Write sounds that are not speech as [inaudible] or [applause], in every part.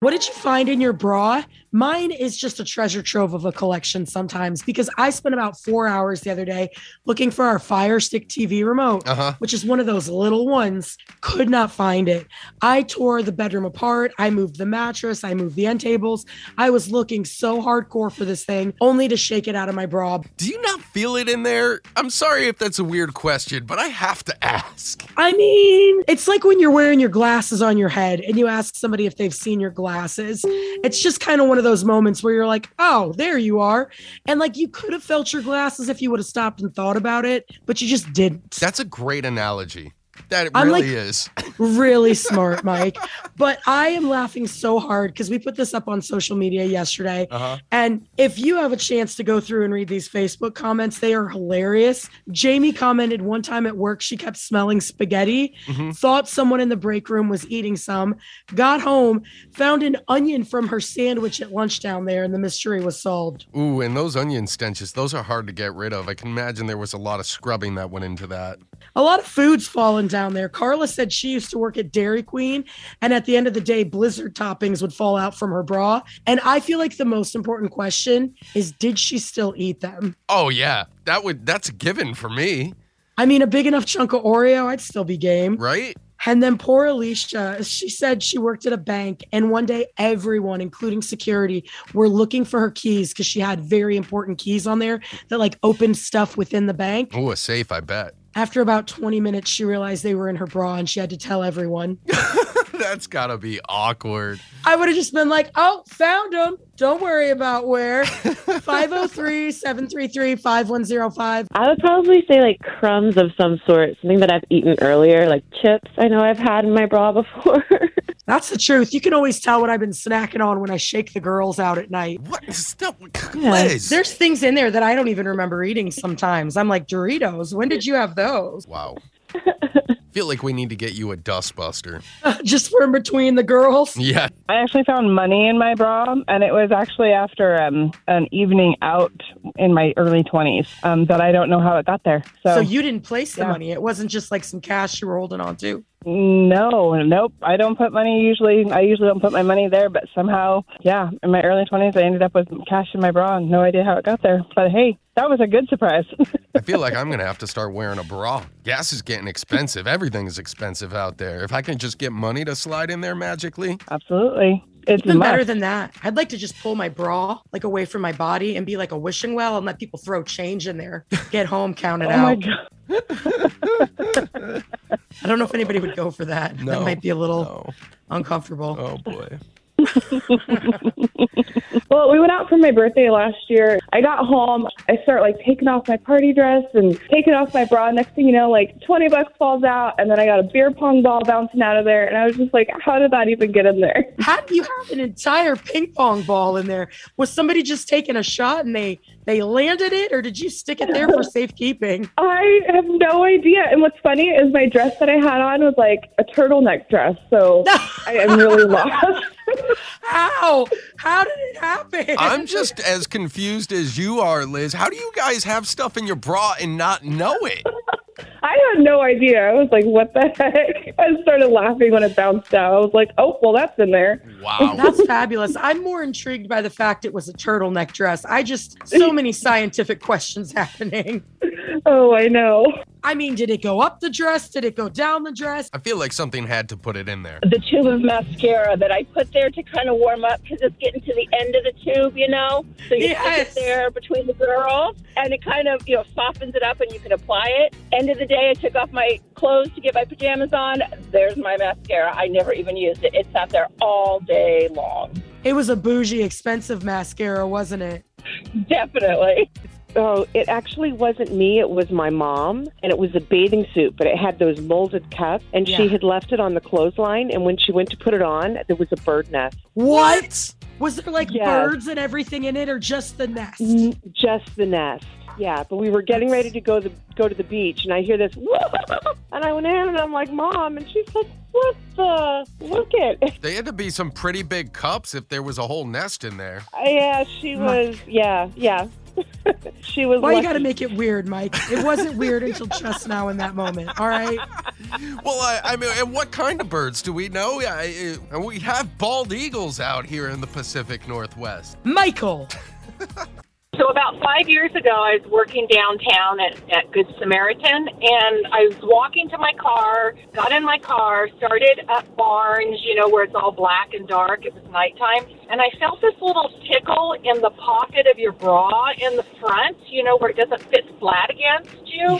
What did you find in your bra? Mine is just a treasure trove of a collection sometimes because I spent about four hours the other day looking for our Fire Stick TV remote, Uh-huh. which is one of those little ones. Could not find it. I tore the bedroom apart. I moved the mattress. I moved the end tables. I was looking so hardcore for this thing, only to shake it out of my bra. Do you not feel it in there? I'm sorry if that's a weird question, but I have to ask. I mean, it's like when you're wearing your glasses on your head and you ask somebody if they've seen your glasses. It's just kind of one of those moments where you're like, oh, there you are. And like you could have felt your glasses if you would have stopped and thought about it, but you just didn't. That's a great analogy. That I'm really like- is. [laughs] really smart, Mike. But I am laughing so hard because we put this up on social media yesterday. Uh-huh. And if you have a chance to go through and read these Facebook comments, they are hilarious. Jamie commented one time at work, she kept smelling spaghetti, Mhm. thought someone in the break room was eating some, got home, found an onion from her sandwich at lunch down there, and the mystery was solved. Ooh, and those onion stenches, those are hard to get rid of. I can imagine there was a lot of scrubbing that went into that. A lot of food's fallen down there. Carla said she used to work at Dairy Queen, and at the end of the day, blizzard toppings would fall out from her bra. And I feel like the most important question is did she still eat them? Oh yeah, that would that's a given for me, I mean, a big enough chunk of Oreo, I'd still be game. right? And then poor Alicia, she said she worked at a bank, and one day everyone, including security, were looking for her keys because she had very important keys on there that like opened stuff within the bank. Oh, a safe, I bet. After about 20 minutes, she realized they were in her bra and she had to tell everyone. [laughs] That's gotta be awkward. I would have just been like, oh, found them. Don't worry about where. [laughs] 503 733 5105. I would probably say like crumbs of some sort, something that I've eaten earlier, like chips. I know I've had in my bra before. [laughs] That's the truth. You can always tell what I've been snacking on when I shake the girls out at night. What stuff? Yeah, Liz. There's things in there that I don't even remember eating sometimes. I'm like, Doritos, when did you have those? Wow. [laughs] Feel like we need to get you a dustbuster. [laughs] just for in between the girls. Yeah. I actually found money in my bra, and it was actually after um, an evening out in my early 20s um, that I don't know how it got there. So, So you didn't place the Yeah. money. It wasn't just like some cash you were holding on to. No, nope. I don't put money usually. I usually don't put my money there, but somehow, yeah, in my early 20s, I ended up with cash in my bra and no idea how it got there. But hey, that was a good surprise. [laughs] I feel like I'm gonna have to start wearing a bra. Gas is getting expensive. Everything is expensive out there. If I can just get money to slide in there magically, Absolutely. It's Even a better than that, I'd like to just pull my bra like away from my body and be like a wishing well and let people throw change in there. Get home, count it [laughs] Oh my out. God. [laughs] I don't know if anybody would go for that. No. That might be a little no. uncomfortable. Oh boy. [laughs] well, we went out for my birthday last year. I got home. I start like taking off my party dress and taking off my bra. Next thing you know, like 20 bucks falls out, and then I got a beer pong ball bouncing out of there. And I was just like, how did that even get in there? [laughs] How do you have an entire ping pong ball in there? Was somebody just taking a shot and they they landed it, or did you stick it there for [laughs] safekeeping? I have no idea. And what's funny is my dress that I had on was like a turtleneck dress. So I am really lost. How? How did it happen? I'm just as confused as you are, Liz. How do you guys have stuff in your bra and not know it? I had no idea. I was like, what the heck? [laughs] I started laughing when it bounced out. I was like, oh, well, that's in there. Wow. That's fabulous. I'm more intrigued by the fact it was a turtleneck dress. I just so [laughs] many scientific questions happening. Oh, I know. I mean, did it go up the dress? Did it go down the dress? I feel like something had to put it in there. the tube of mascara that I put there to kind of warm up because it's getting to the end of the tube, you know? So you Yes. stick it there between the girls and it kind of, you know, softens it up and you can apply it. End of the day, I took off my clothes to get my pajamas on. There's my mascara. I never even used it. It sat there all day long. It was a bougie, expensive mascara, wasn't it? Definitely. Oh, it actually wasn't me. It was my mom, and it was a bathing suit, but it had those molded cups, and she had left it on the clothesline. And when she went to put it on, there was a bird nest. What? Was there like Yes. birds and everything in it, or just the nest? N- Just the nest. Yeah, but we were getting ready to go the go to the beach, and I hear this, [laughs] and I went in, and I'm like, "Mom," and she's like, "What the? Look at." They had to be some pretty big cups if there was a whole nest in there. Uh, yeah, she was. Yeah, yeah. [laughs] she was. Why you got to make it weird, Mike? It wasn't weird until just now in that moment. All right. Well, I, I mean, and what kind of birds do we know? Yeah, I- I- we have bald eagles out here in the Pacific Northwest. Michael. So about five years ago, I was working downtown at, at Good Samaritan, and I was walking to my car, got in my car, started up Barnes, you know, where it's all black and dark. It was nighttime, and I felt this little tickle in the pocket of your bra in the front, you know, where it doesn't fit flat against you.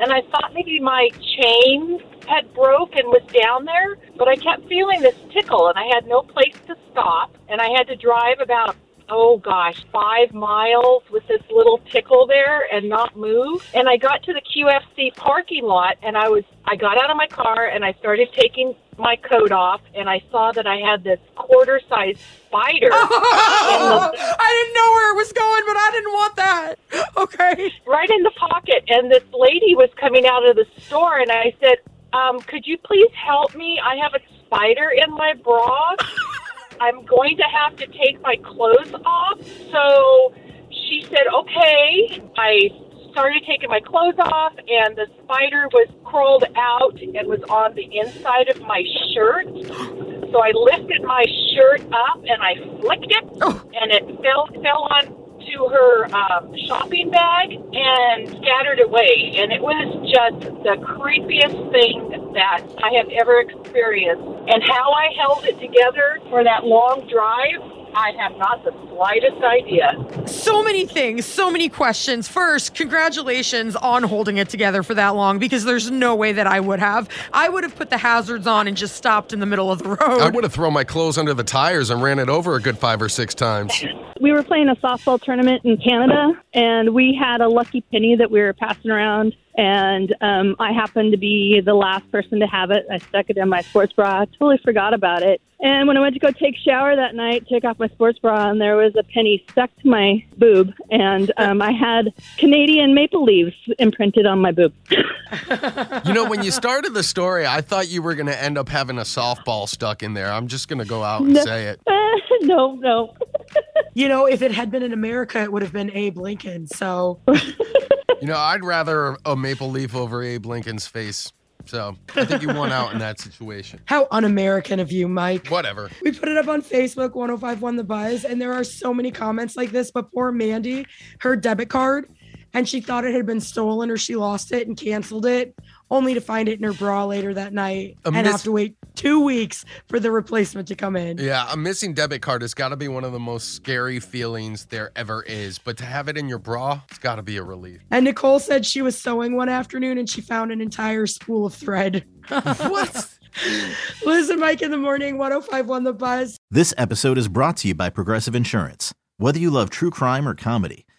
And I thought maybe my chain had broke and was down there, but I kept feeling this tickle, and I had no place to stop, and I had to drive about oh gosh, five miles with this little tickle there and not move. And I got to the QFC parking lot and I was, I got out of my car and I started taking my coat off and I saw that I had this quarter size spider [laughs] I didn't know where it was going, but I didn't want that. [laughs] Okay. right in the pocket. And this lady was coming out of the store and I said, um, could you please help me? I have a spider in my bra. [laughs] I'm going to have to take my clothes off. So she said, okay. I started taking my clothes off, and the spider was crawled out and was on the inside of my shirt. So I lifted my shirt up and I flicked it, oh. and it fell fell on to her um, shopping bag and scattered away. And it was just the creepiest thing that I have ever experienced. And how I held it together for that long drive, I have not the slightest idea. So many things, so many questions. First, congratulations on holding it together for that long because there's no way that I would have. I would have put the hazards on and just stopped in the middle of the road. I would have thrown my clothes under the tires and ran it over a good five or six times. we were playing a softball tournament in Canada, and we had a lucky penny that we were passing around. And um, I happened to be the last person to have it. I stuck it in my sports bra. I totally forgot about it. And when I went to go take shower that night, took off my sports bra, and there was a penny stuck to my boob, and um, I had Canadian maple leaves imprinted on my boob. [laughs] You know, when you started the story, I thought you were going to end up having a softball stuck in there. I'm just going to go out and No. say it. [laughs] no, no. You know, if it had been in America, it would have been Abe Lincoln. So [laughs] You know, I'd rather a maple leaf over Abe Lincoln's face. So I think you won out in that situation. [laughs] how un-American of you, Mike. Whatever. We put it up on Facebook, 1051 The Buzz, and there are so many comments like this. But poor Mandy, her debit card, and she thought it had been stolen or she lost it and canceled it, only to find it in her bra later that night A and miss- have to wait two weeks for the replacement to come in. Yeah, a missing debit card has got to be one of the most scary feelings there ever is. But to have it in your bra, it's got to be a relief. And Nicole said she was sewing one afternoon and she found an entire spool of thread. [laughs] what? [laughs] Liz and Mike in the morning, 1051 The Buzz. This episode is brought to you by Progressive Insurance. Whether you love true crime or comedy,